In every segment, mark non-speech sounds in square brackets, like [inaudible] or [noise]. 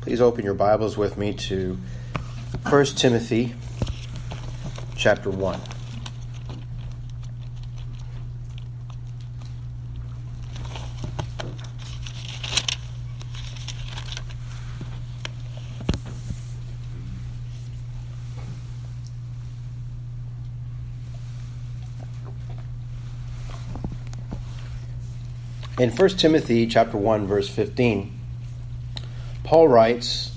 Please open your Bibles with me to 1 Timothy chapter 1. In 1 Timothy chapter 1 verse 15, Paul writes,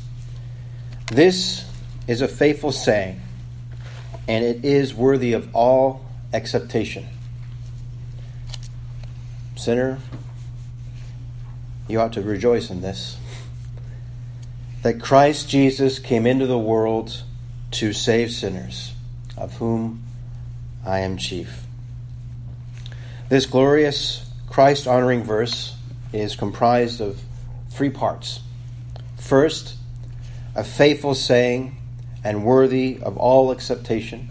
This is a faithful saying, and it is worthy of all acceptation. Sinner, you ought to rejoice in this. That Christ Jesus came into the world to save sinners, of whom I am chief. This glorious Christ honoring verse is comprised of three parts. First, a faithful saying and worthy of all acceptation.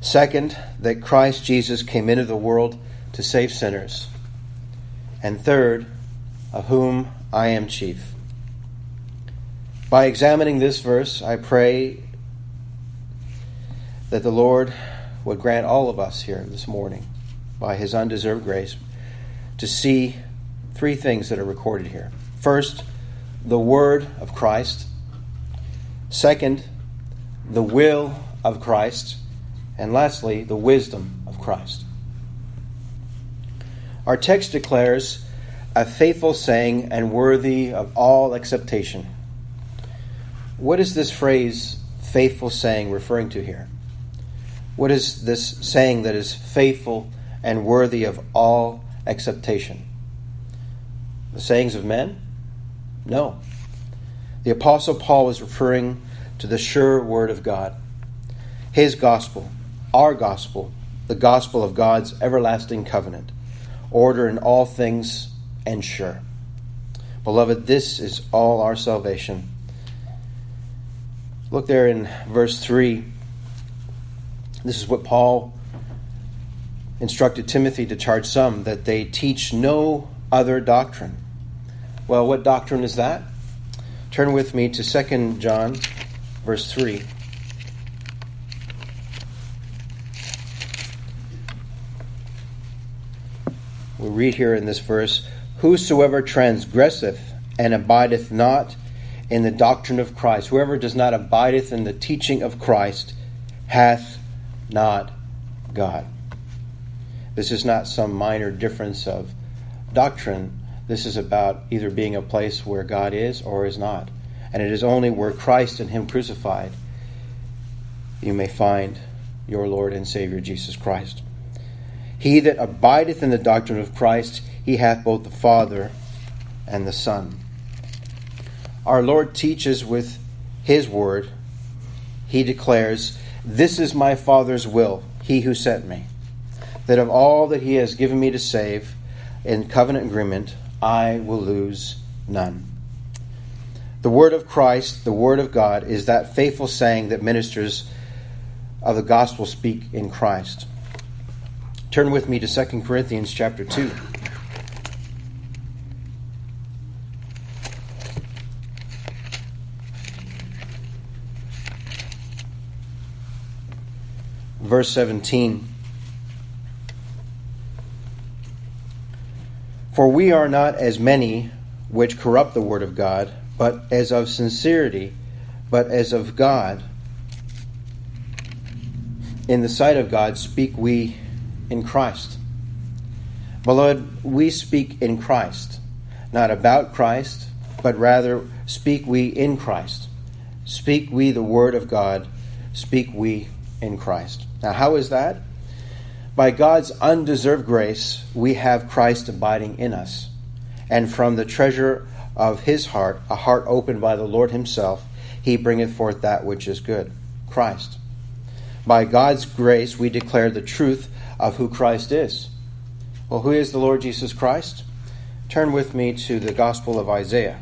Second, that Christ Jesus came into the world to save sinners. And third, of whom I am chief. By examining this verse, I pray that the Lord would grant all of us here this morning, by his undeserved grace, to see three things that are recorded here. First, the Word of Christ. Second, the will of Christ. And lastly, the wisdom of Christ. Our text declares a faithful saying and worthy of all acceptation. What is this phrase, faithful saying, referring to here? What is this saying that is faithful and worthy of all acceptation. The sayings of men? No. The Apostle Paul was referring to the sure Word of God, his gospel, our gospel, the gospel of God's everlasting covenant, order in all things and sure. Beloved, this is all our salvation. Look there in verse 3. This is what Paul instructed Timothy to charge some that they teach no other doctrine. Well, what doctrine is that? Turn with me to 2 John, verse 3. We read here in this verse Whosoever transgresseth and abideth not in the doctrine of Christ, whoever does not abideth in the teaching of Christ, hath not God. This is not some minor difference of doctrine. This is about either being a place where God is or is not. And it is only where Christ and Him crucified you may find your Lord and Savior Jesus Christ. He that abideth in the doctrine of Christ, he hath both the Father and the Son. Our Lord teaches with His word. He declares, This is my Father's will, He who sent me that of all that he has given me to save in covenant agreement, I will lose none. The word of Christ, the word of God, is that faithful saying that ministers of the gospel speak in Christ. Turn with me to 2 Corinthians chapter 2. Verse 17. For we are not as many which corrupt the word of God, but as of sincerity, but as of God. In the sight of God speak we in Christ. Beloved, we speak in Christ, not about Christ, but rather speak we in Christ. Speak we the word of God, speak we in Christ. Now, how is that? By God's undeserved grace, we have Christ abiding in us. And from the treasure of his heart, a heart opened by the Lord himself, he bringeth forth that which is good Christ. By God's grace, we declare the truth of who Christ is. Well, who is the Lord Jesus Christ? Turn with me to the Gospel of Isaiah.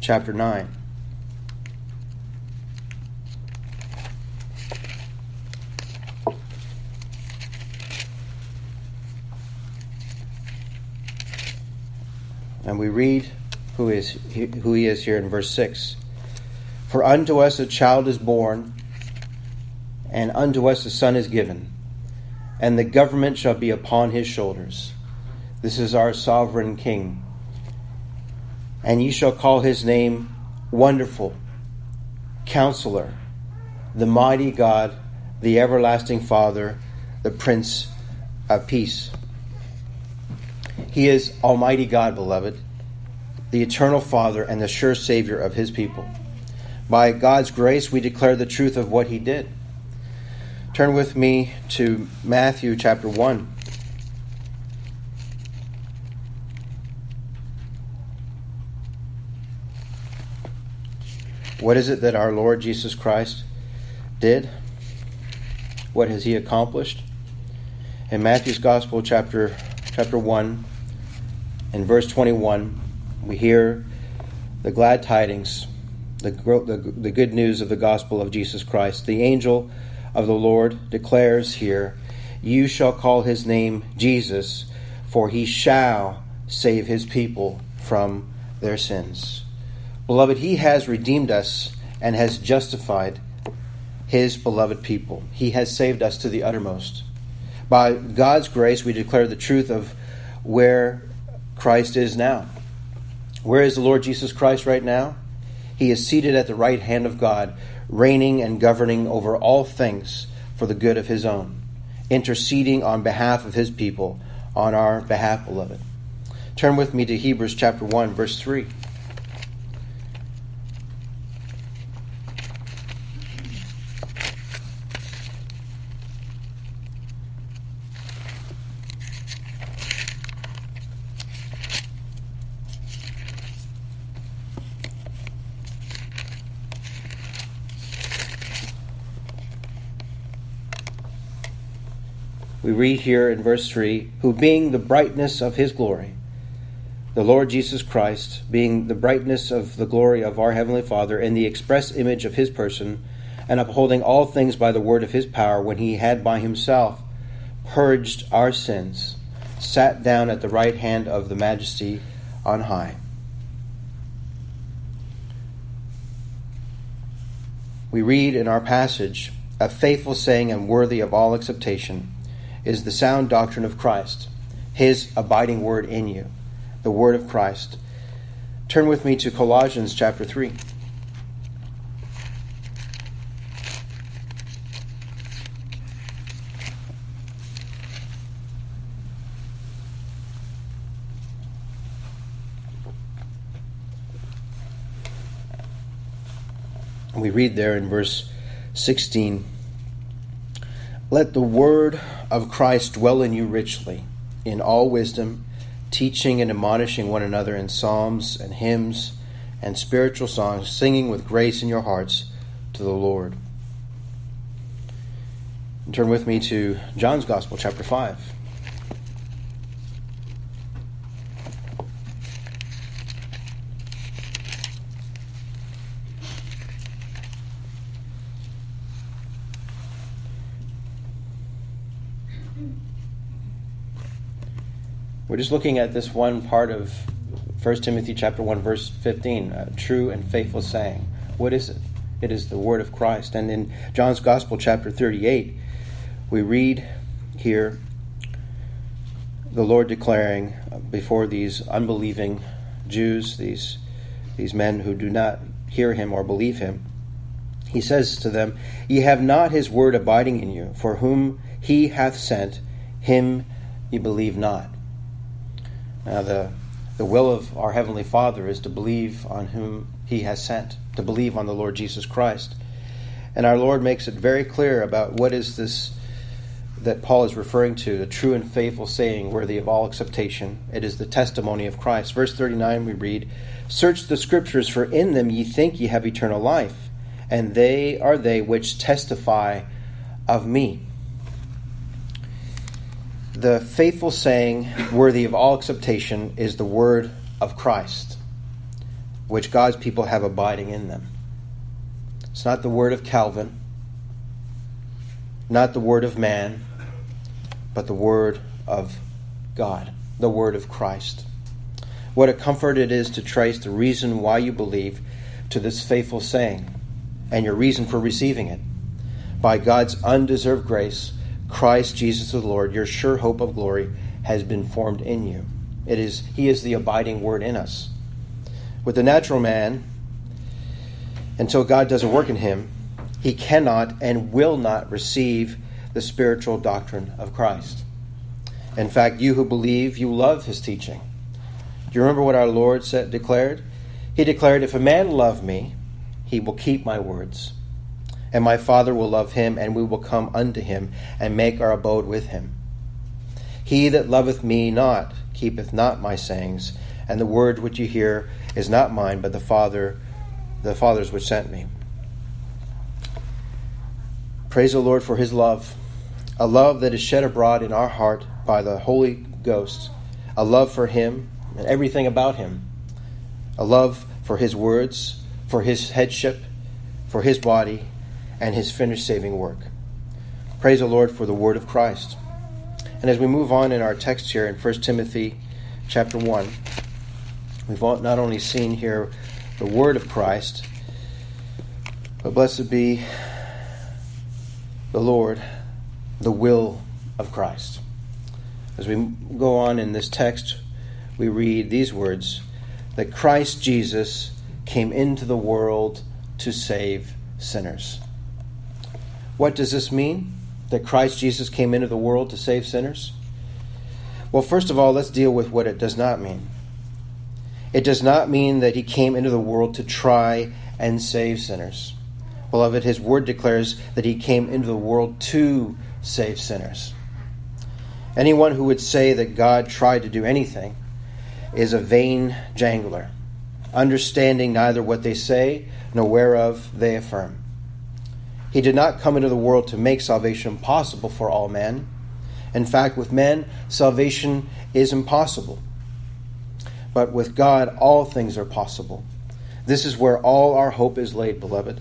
Chapter 9. We read who is who he is here in verse 6. For unto us a child is born, and unto us a son is given, and the government shall be upon his shoulders. This is our sovereign king. And ye shall call his name Wonderful, Counselor, the Mighty God, the Everlasting Father, the Prince of Peace. He is Almighty God, beloved, the eternal Father and the sure Savior of His people. By God's grace, we declare the truth of what He did. Turn with me to Matthew chapter 1. What is it that our Lord Jesus Christ did? What has he accomplished? In Matthew's Gospel, chapter, chapter 1, in verse 21, we hear the glad tidings, the, the, the good news of the gospel of Jesus Christ. The angel of the Lord declares here, You shall call his name Jesus, for he shall save his people from their sins. Beloved, he has redeemed us and has justified his beloved people. He has saved us to the uttermost. By God's grace, we declare the truth of where Christ is now. Where is the Lord Jesus Christ right now? He is seated at the right hand of God, reigning and governing over all things for the good of his own, interceding on behalf of his people, on our behalf, beloved. Turn with me to Hebrews chapter 1, verse 3. Read here in verse 3 who being the brightness of his glory, the Lord Jesus Christ, being the brightness of the glory of our Heavenly Father, and the express image of his person, and upholding all things by the word of his power, when he had by himself purged our sins, sat down at the right hand of the majesty on high. We read in our passage, a faithful saying and worthy of all acceptation is the sound doctrine of Christ, his abiding word in you, the word of Christ. Turn with me to Colossians chapter 3. We read there in verse 16 Let the word of Christ dwell in you richly, in all wisdom, teaching and admonishing one another in psalms and hymns and spiritual songs, singing with grace in your hearts to the Lord. And turn with me to John's Gospel, chapter 5. We're just looking at this one part of 1 Timothy chapter 1 verse 15, a true and faithful saying. What is it? It is the word of Christ. And in John's Gospel chapter 38, we read here the Lord declaring uh, before these unbelieving Jews, these these men who do not hear him or believe him. He says to them, Ye have not his word abiding in you, for whom he hath sent, him ye believe not. Now, the, the will of our Heavenly Father is to believe on whom He has sent, to believe on the Lord Jesus Christ. And our Lord makes it very clear about what is this that Paul is referring to, the true and faithful saying worthy of all acceptation. It is the testimony of Christ. Verse 39 we read, Search the scriptures, for in them ye think ye have eternal life, and they are they which testify of me the faithful saying worthy of all acceptation is the word of Christ, which God's people have abiding in them. It's not the word of Calvin, not the word of man, but the word of God, the word of Christ. What a comfort it is to trace the reason why you believe to this faithful saying and your reason for receiving it. By God's undeserved grace, Christ Jesus the Lord, your sure hope of glory, has been formed in you. It is He is the abiding word in us. With the natural man, until God does a work in him, he cannot and will not receive the spiritual doctrine of Christ. In fact, you who believe, you love his teaching. Do you remember what our Lord said, declared? He declared, If a man love me, he will keep my words. And my Father will love him, and we will come unto him, and make our abode with him. He that loveth me not keepeth not my sayings, and the word which you hear is not mine, but the Father, the Father's which sent me. Praise the Lord for his love, a love that is shed abroad in our heart by the Holy Ghost, a love for him and everything about him, a love for his words, for his headship, for his body, and his finished saving work. Praise the Lord for the word of Christ. And as we move on in our text here in 1 Timothy chapter 1, we've not only seen here the word of Christ, but blessed be the Lord, the will of Christ. As we go on in this text, we read these words that Christ Jesus came into the world to save sinners. What does this mean? That Christ Jesus came into the world to save sinners? Well, first of all, let's deal with what it does not mean. It does not mean that he came into the world to try and save sinners. Beloved, his word declares that he came into the world to save sinners. Anyone who would say that God tried to do anything is a vain jangler, understanding neither what they say nor whereof they affirm. He did not come into the world to make salvation possible for all men. In fact, with men, salvation is impossible. But with God, all things are possible. This is where all our hope is laid, beloved.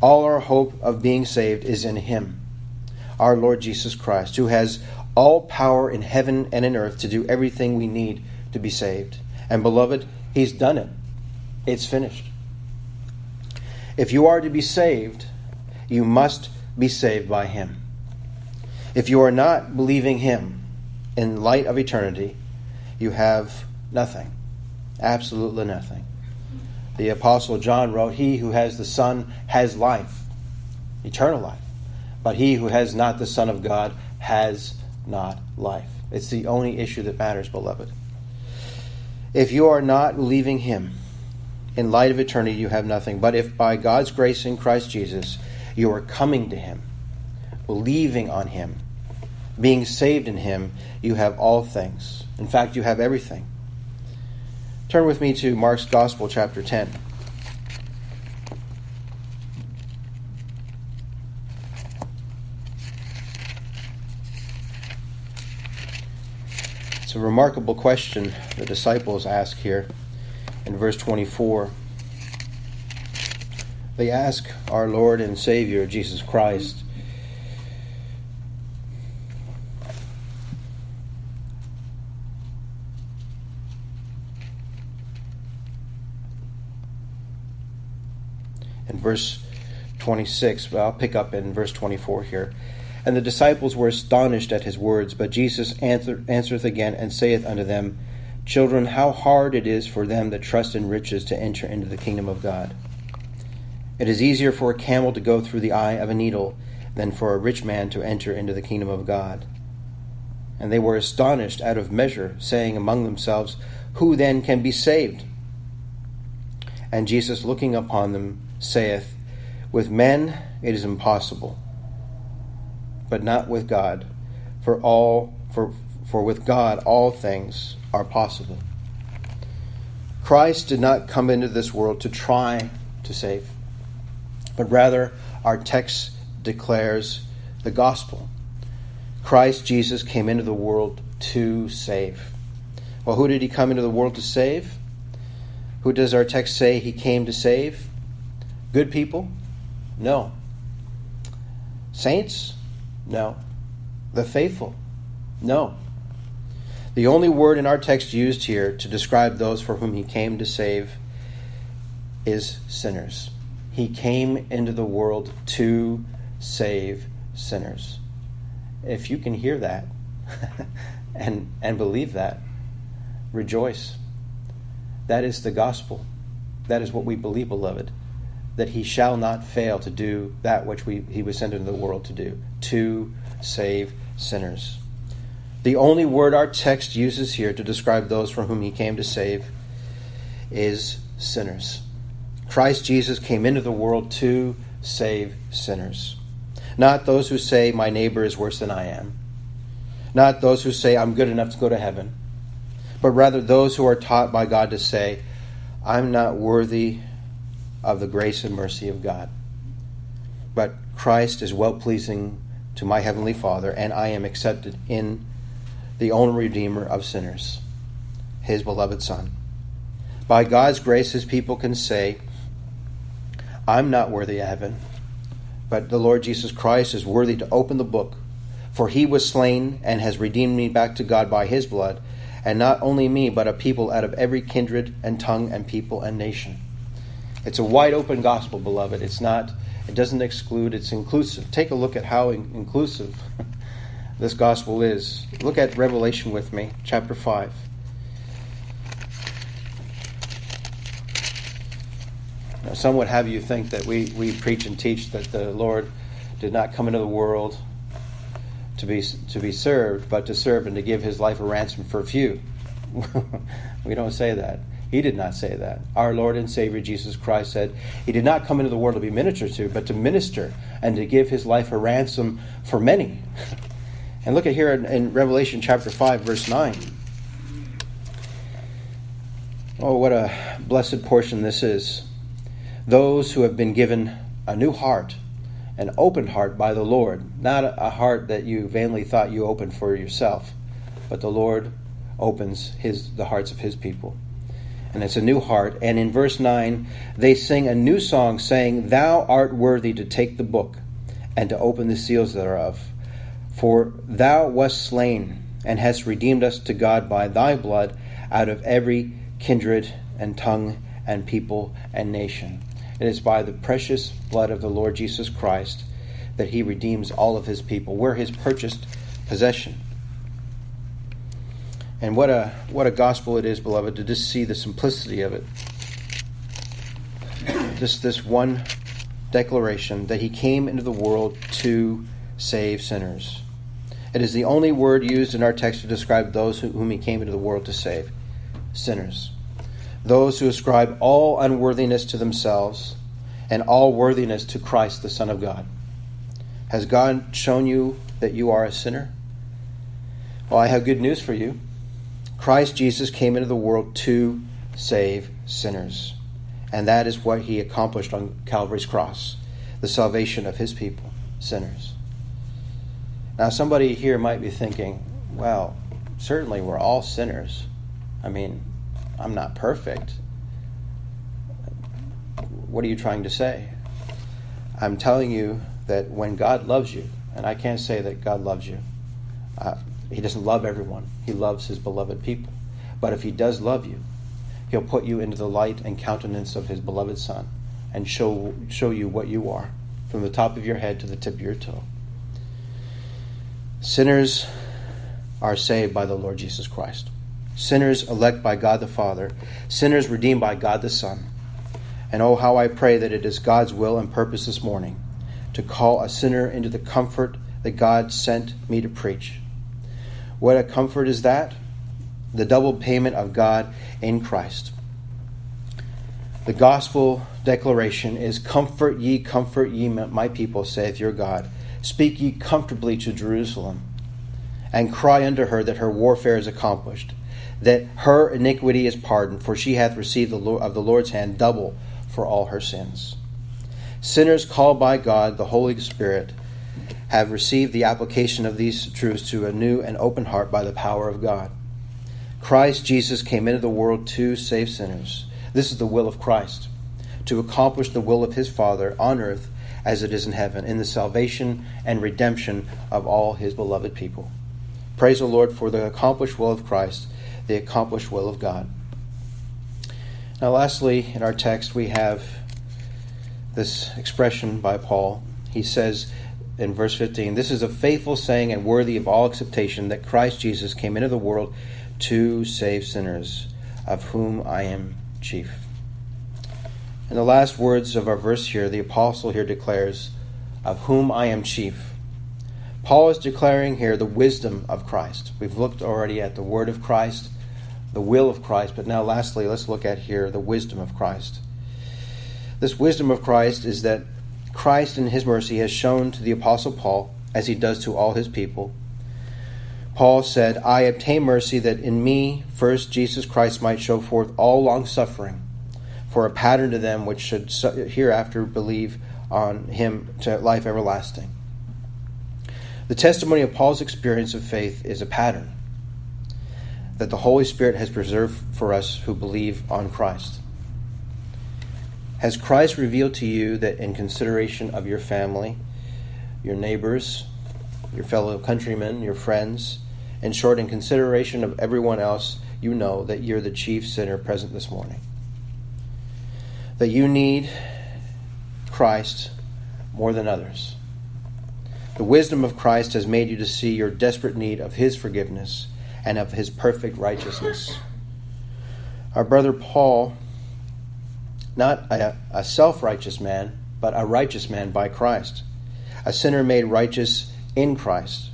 All our hope of being saved is in Him, our Lord Jesus Christ, who has all power in heaven and in earth to do everything we need to be saved. And beloved, He's done it. It's finished. If you are to be saved, you must be saved by Him. If you are not believing Him in light of eternity, you have nothing. Absolutely nothing. The Apostle John wrote, He who has the Son has life, eternal life. But he who has not the Son of God has not life. It's the only issue that matters, beloved. If you are not believing Him, in light of eternity, you have nothing. But if by God's grace in Christ Jesus, you are coming to Him, believing on Him, being saved in Him, you have all things. In fact, you have everything. Turn with me to Mark's Gospel, chapter 10. It's a remarkable question the disciples ask here in verse 24. They ask our Lord and Savior, Jesus Christ, in verse 26, but I'll pick up in verse 24 here. And the disciples were astonished at his words, but Jesus answer, answereth again and saith unto them, Children, how hard it is for them that trust in riches to enter into the kingdom of God. It is easier for a camel to go through the eye of a needle than for a rich man to enter into the kingdom of God. And they were astonished out of measure, saying among themselves, Who then can be saved? And Jesus, looking upon them, saith, With men it is impossible but not with God. For all for for with God all things are possible. Christ did not come into this world to try to save, but rather our text declares the gospel. Christ Jesus came into the world to save. Well, who did he come into the world to save? Who does our text say he came to save? Good people? No. Saints? No. The faithful? No. The only word in our text used here to describe those for whom he came to save is sinners. He came into the world to save sinners. If you can hear that [laughs] and, and believe that, rejoice. That is the gospel. That is what we believe, beloved, that he shall not fail to do that which we, he was sent into the world to do, to save sinners. The only word our text uses here to describe those from whom he came to save is sinners. Christ Jesus came into the world to save sinners. Not those who say, My neighbor is worse than I am. Not those who say, I'm good enough to go to heaven. But rather those who are taught by God to say, I'm not worthy of the grace and mercy of God. But Christ is well pleasing to my Heavenly Father, and I am accepted in the only Redeemer of sinners, His beloved Son. By God's grace, His people can say, I'm not worthy of heaven, but the Lord Jesus Christ is worthy to open the book, for He was slain and has redeemed me back to God by His blood, and not only me, but a people out of every kindred and tongue and people and nation. It's a wide open gospel, beloved. It's not, it doesn't exclude, it's inclusive. Take a look at how inclusive this gospel is. Look at Revelation with me, chapter 5. Now, some would have you think that we, we preach and teach that the Lord did not come into the world to be, to be served, but to serve and to give his life a ransom for a few. [laughs] we don't say that. He did not say that. Our Lord and Savior Jesus Christ said he did not come into the world to be ministered to, but to minister and to give his life a ransom for many. [laughs] And look at here in, in Revelation chapter 5, verse 9. Oh, what a blessed portion this is. Those who have been given a new heart, an open heart by the Lord, not a heart that you vainly thought you opened for yourself, but the Lord opens his the hearts of his people. And it's a new heart. And in verse 9, they sing a new song saying, Thou art worthy to take the book and to open the seals thereof. For thou wast slain and hast redeemed us to God by thy blood out of every kindred and tongue and people and nation. It is by the precious blood of the Lord Jesus Christ that he redeems all of his people. We're his purchased possession. And what a what a gospel it is, beloved, to just see the simplicity of it. Just this one declaration that he came into the world to save sinners. It is the only word used in our text to describe those whom he came into the world to save sinners. Those who ascribe all unworthiness to themselves and all worthiness to Christ, the Son of God. Has God shown you that you are a sinner? Well, I have good news for you. Christ Jesus came into the world to save sinners. And that is what he accomplished on Calvary's cross the salvation of his people, sinners. Now, somebody here might be thinking, well, certainly we're all sinners. I mean, I'm not perfect. What are you trying to say? I'm telling you that when God loves you, and I can't say that God loves you, uh, He doesn't love everyone, He loves His beloved people. But if He does love you, He'll put you into the light and countenance of His beloved Son and show, show you what you are from the top of your head to the tip of your toe. Sinners are saved by the Lord Jesus Christ. Sinners elect by God the Father. Sinners redeemed by God the Son. And oh, how I pray that it is God's will and purpose this morning to call a sinner into the comfort that God sent me to preach. What a comfort is that? The double payment of God in Christ. The gospel declaration is Comfort ye, comfort ye, my people, saith your God. Speak ye comfortably to Jerusalem, and cry unto her that her warfare is accomplished, that her iniquity is pardoned, for she hath received the of the Lord's hand double for all her sins. Sinners called by God, the Holy Spirit, have received the application of these truths to a new and open heart by the power of God. Christ Jesus came into the world to save sinners. This is the will of Christ, to accomplish the will of his Father on earth as it is in heaven, in the salvation and redemption of all his beloved people. Praise the Lord for the accomplished will of Christ, the accomplished will of God. Now, lastly, in our text, we have this expression by Paul. He says in verse 15, This is a faithful saying and worthy of all acceptation that Christ Jesus came into the world to save sinners, of whom I am chief. In the last words of our verse here, the apostle here declares, Of whom I am chief. Paul is declaring here the wisdom of Christ. We've looked already at the word of Christ the will of Christ. But now, lastly, let's look at here the wisdom of Christ. This wisdom of Christ is that Christ, in his mercy, has shown to the Apostle Paul, as he does to all his people. Paul said, I obtain mercy that in me first Jesus Christ might show forth all long suffering for a pattern to them which should hereafter believe on him to life everlasting. The testimony of Paul's experience of faith is a pattern that the Holy Spirit has preserved for us who believe on Christ. Has Christ revealed to you that in consideration of your family, your neighbors, your fellow countrymen, your friends, in short, in consideration of everyone else, you know that you're the chief sinner present this morning? That you need Christ more than others. The wisdom of Christ has made you to see your desperate need of His forgiveness and of his perfect righteousness. Our brother Paul, not a, a self righteous man, but a righteous man by Christ, a sinner made righteous in Christ.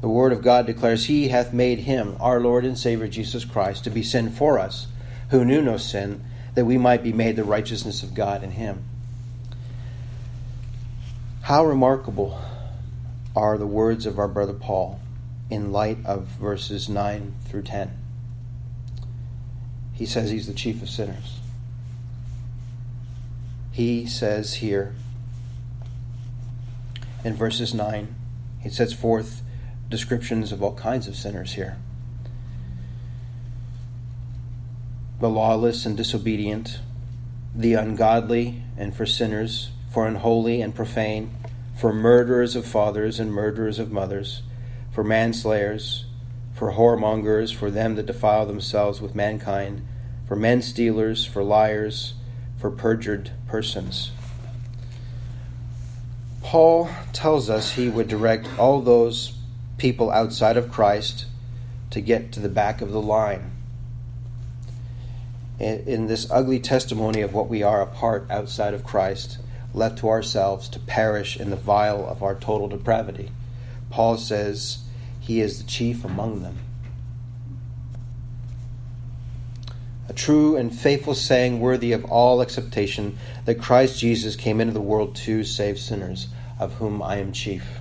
The Word of God declares, He hath made him, our Lord and Savior Jesus Christ, to be sin for us, who knew no sin, that we might be made the righteousness of God in him. How remarkable are the words of our brother Paul in light of verses 9 through 10. He says he's the chief of sinners. He says here in verses 9, he sets forth descriptions of all kinds of sinners here. The lawless and disobedient, the ungodly and for sinners, for unholy and profane, for murderers of fathers and murderers of mothers for manslayers, for whoremongers, for them that defile themselves with mankind, for men stealers, for liars, for perjured persons. Paul tells us he would direct all those people outside of Christ to get to the back of the line. In, this ugly testimony of what we are apart outside of Christ, left to ourselves to perish in the vial of our total depravity, Paul says, he is the chief among them. A true and faithful saying worthy of all acceptation that Christ Jesus came into the world to save sinners, of whom I am chief.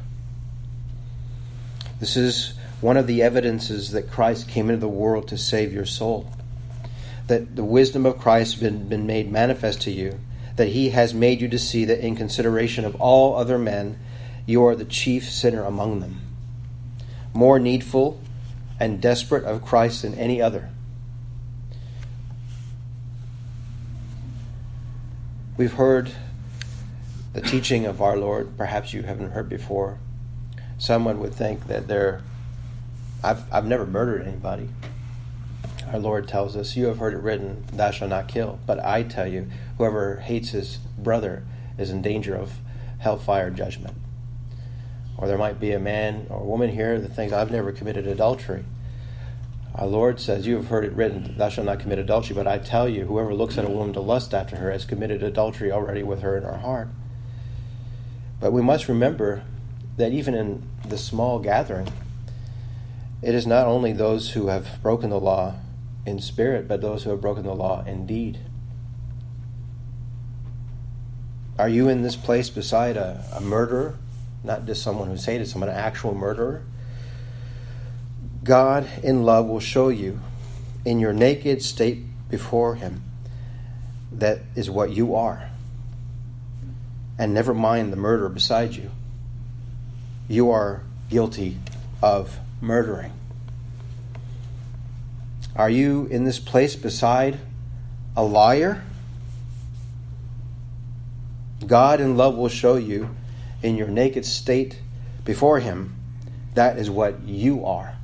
This is one of the evidences that Christ came into the world to save your soul. That the wisdom of Christ has been, been made manifest to you, that he has made you to see that in consideration of all other men, you are the chief sinner among them more needful and desperate of Christ than any other. We've heard the teaching of our Lord, perhaps you haven't heard before. Someone would think that they're, I've, I've never murdered anybody. Our Lord tells us, You have heard it written, Thou shalt not kill. But I tell you, whoever hates his brother is in danger of hellfire judgment. Or there might be a man or woman here that thinks, I've never committed adultery. Our Lord says, You have heard it written, Thou shalt not commit adultery. But I tell you, whoever looks at a woman to lust after her has committed adultery already with her in her heart. But we must remember that even in the small gathering, it is not only those who have broken the law in spirit, but those who have broken the law in deed. Are you in this place beside a, a murderer not just someone who's hated someone, an actual murderer. God in love will show you in your naked state before Him that is what you are. And never mind the murderer beside you. You are guilty of murdering. Are you in this place beside a liar? God in love will show you in your naked state before Him, that is what you are.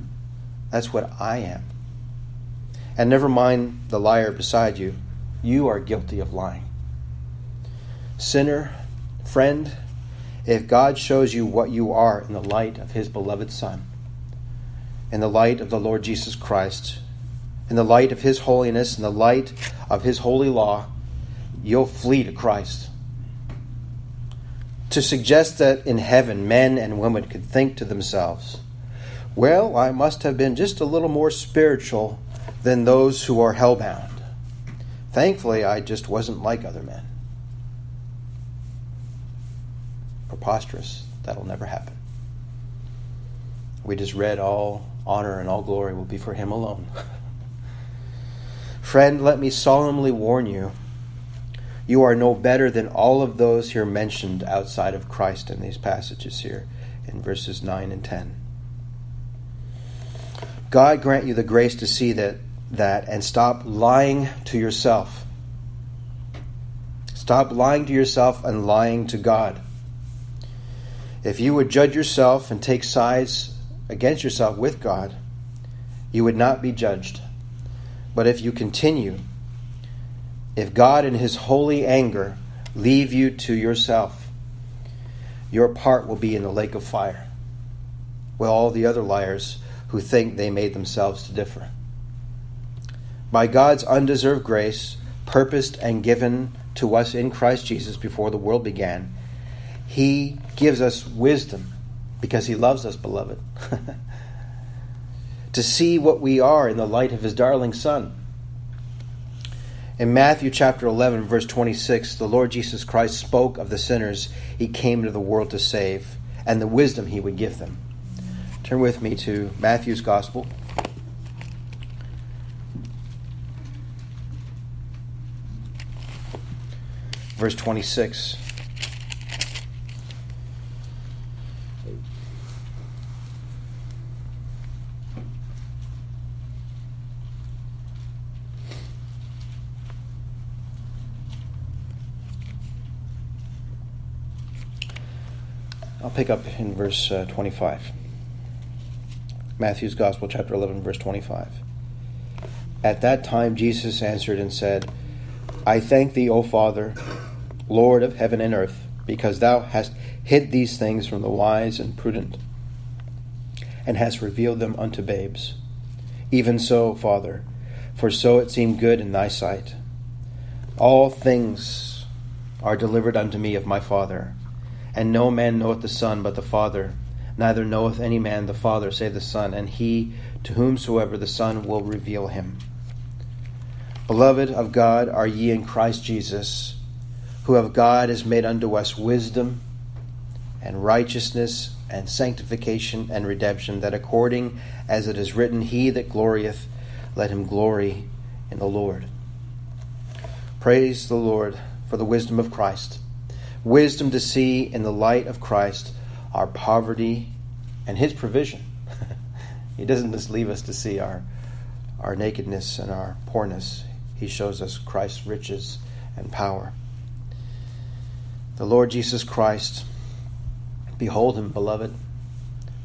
That's what I am. And never mind the liar beside you, you are guilty of lying. Sinner, friend, if God shows you what you are in the light of his beloved Son, in the light of the Lord Jesus Christ, in the light of his holiness, in the light of his holy law, you'll flee to Christ. To suggest that in heaven men and women could think to themselves, well, I must have been just a little more spiritual than those who are hellbound. Thankfully, I just wasn't like other men. Preposterous. That'll never happen. We just read all honor and all glory will be for him alone. [laughs] Friend, let me solemnly warn you you are no better than all of those here mentioned outside of Christ in these passages here in verses 9 and 10. God grant you the grace to see that that and stop lying to yourself. Stop lying to yourself and lying to God. If you would judge yourself and take sides against yourself with God, you would not be judged. But if you continue, if God in his holy anger leave you to yourself, your part will be in the lake of fire. With all the other liars who think they made themselves to differ. By God's undeserved grace, purposed and given to us in Christ Jesus before the world began, He gives us wisdom because He loves us, beloved, [laughs] to see what we are in the light of His darling Son. In Matthew chapter 11, verse 26, the Lord Jesus Christ spoke of the sinners He came into the world to save and the wisdom He would give them. Turn with me to Matthew's Gospel, verse 26. Pick up in verse uh, 25. Matthew's Gospel, chapter 11, verse 25. At that time, Jesus answered and said, I thank thee, O Father Lord of heaven and earth, because thou hast hid these things from the wise and prudent, and hast revealed them unto babes. Even so, Father, for so it seemed good in thy sight. All things are delivered unto me of my Father, and no man knoweth the Son but the Father, neither knoweth any man the Father save the Son, and he to whomsoever the Son will reveal him. Beloved of God, are ye in Christ Jesus? who of God is made unto us wisdom and righteousness and sanctification and redemption, that according as it is written, He that glorieth, let him glory in the Lord. Praise the Lord for the wisdom of Christ. Wisdom to see in the light of Christ our poverty and His provision. [laughs] he doesn't just leave us to see our, our nakedness and our poorness, He shows us Christ's riches and power the Lord Jesus Christ. Behold him, beloved.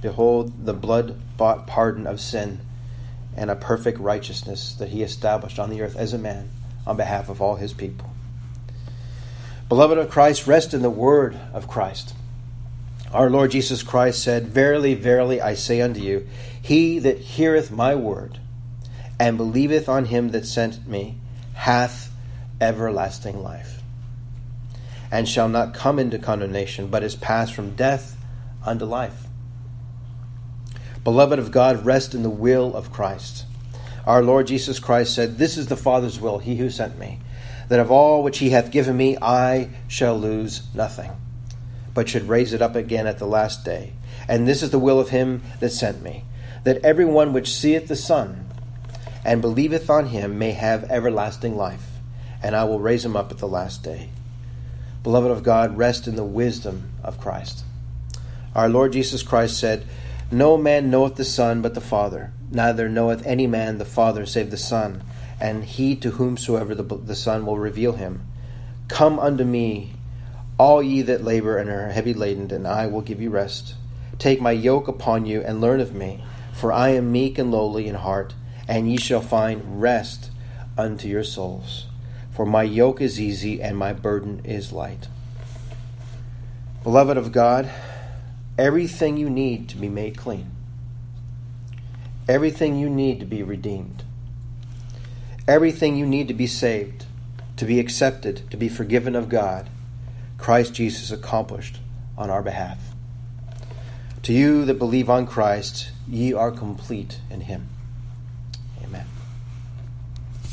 Behold the blood bought pardon of sin and a perfect righteousness that he established on the earth as a man on behalf of all his people. Beloved of Christ, rest in the word of Christ. Our Lord Jesus Christ said, Verily, verily, I say unto you, he that heareth my word and believeth on him that sent me hath everlasting life and shall not come into condemnation, but is passed from death unto life. Beloved of God, rest in the will of Christ. Our Lord Jesus Christ said, This is the Father's will, he who sent me, that of all which he hath given me, I shall lose nothing, but should raise it up again at the last day. And this is the will of him that sent me, that every one which seeth the Son and believeth on him may have everlasting life, and I will raise him up at the last day. Beloved of God, rest in the wisdom of Christ. Our Lord Jesus Christ said, No man knoweth the Son but the Father, neither knoweth any man the Father save the Son, and he to whomsoever the, the Son will reveal him. Come unto me, all ye that labor and are heavy laden, and I will give you rest. Take my yoke upon you and learn of me, For I am meek and lowly in heart, and ye shall find rest unto your souls. For my yoke is easy and my burden is light. Beloved of God, everything you need to be made clean, everything you need to be redeemed, everything you need to be saved, to be accepted, to be forgiven of God, Christ Jesus accomplished on our behalf. To you that believe on Christ, ye are complete in him.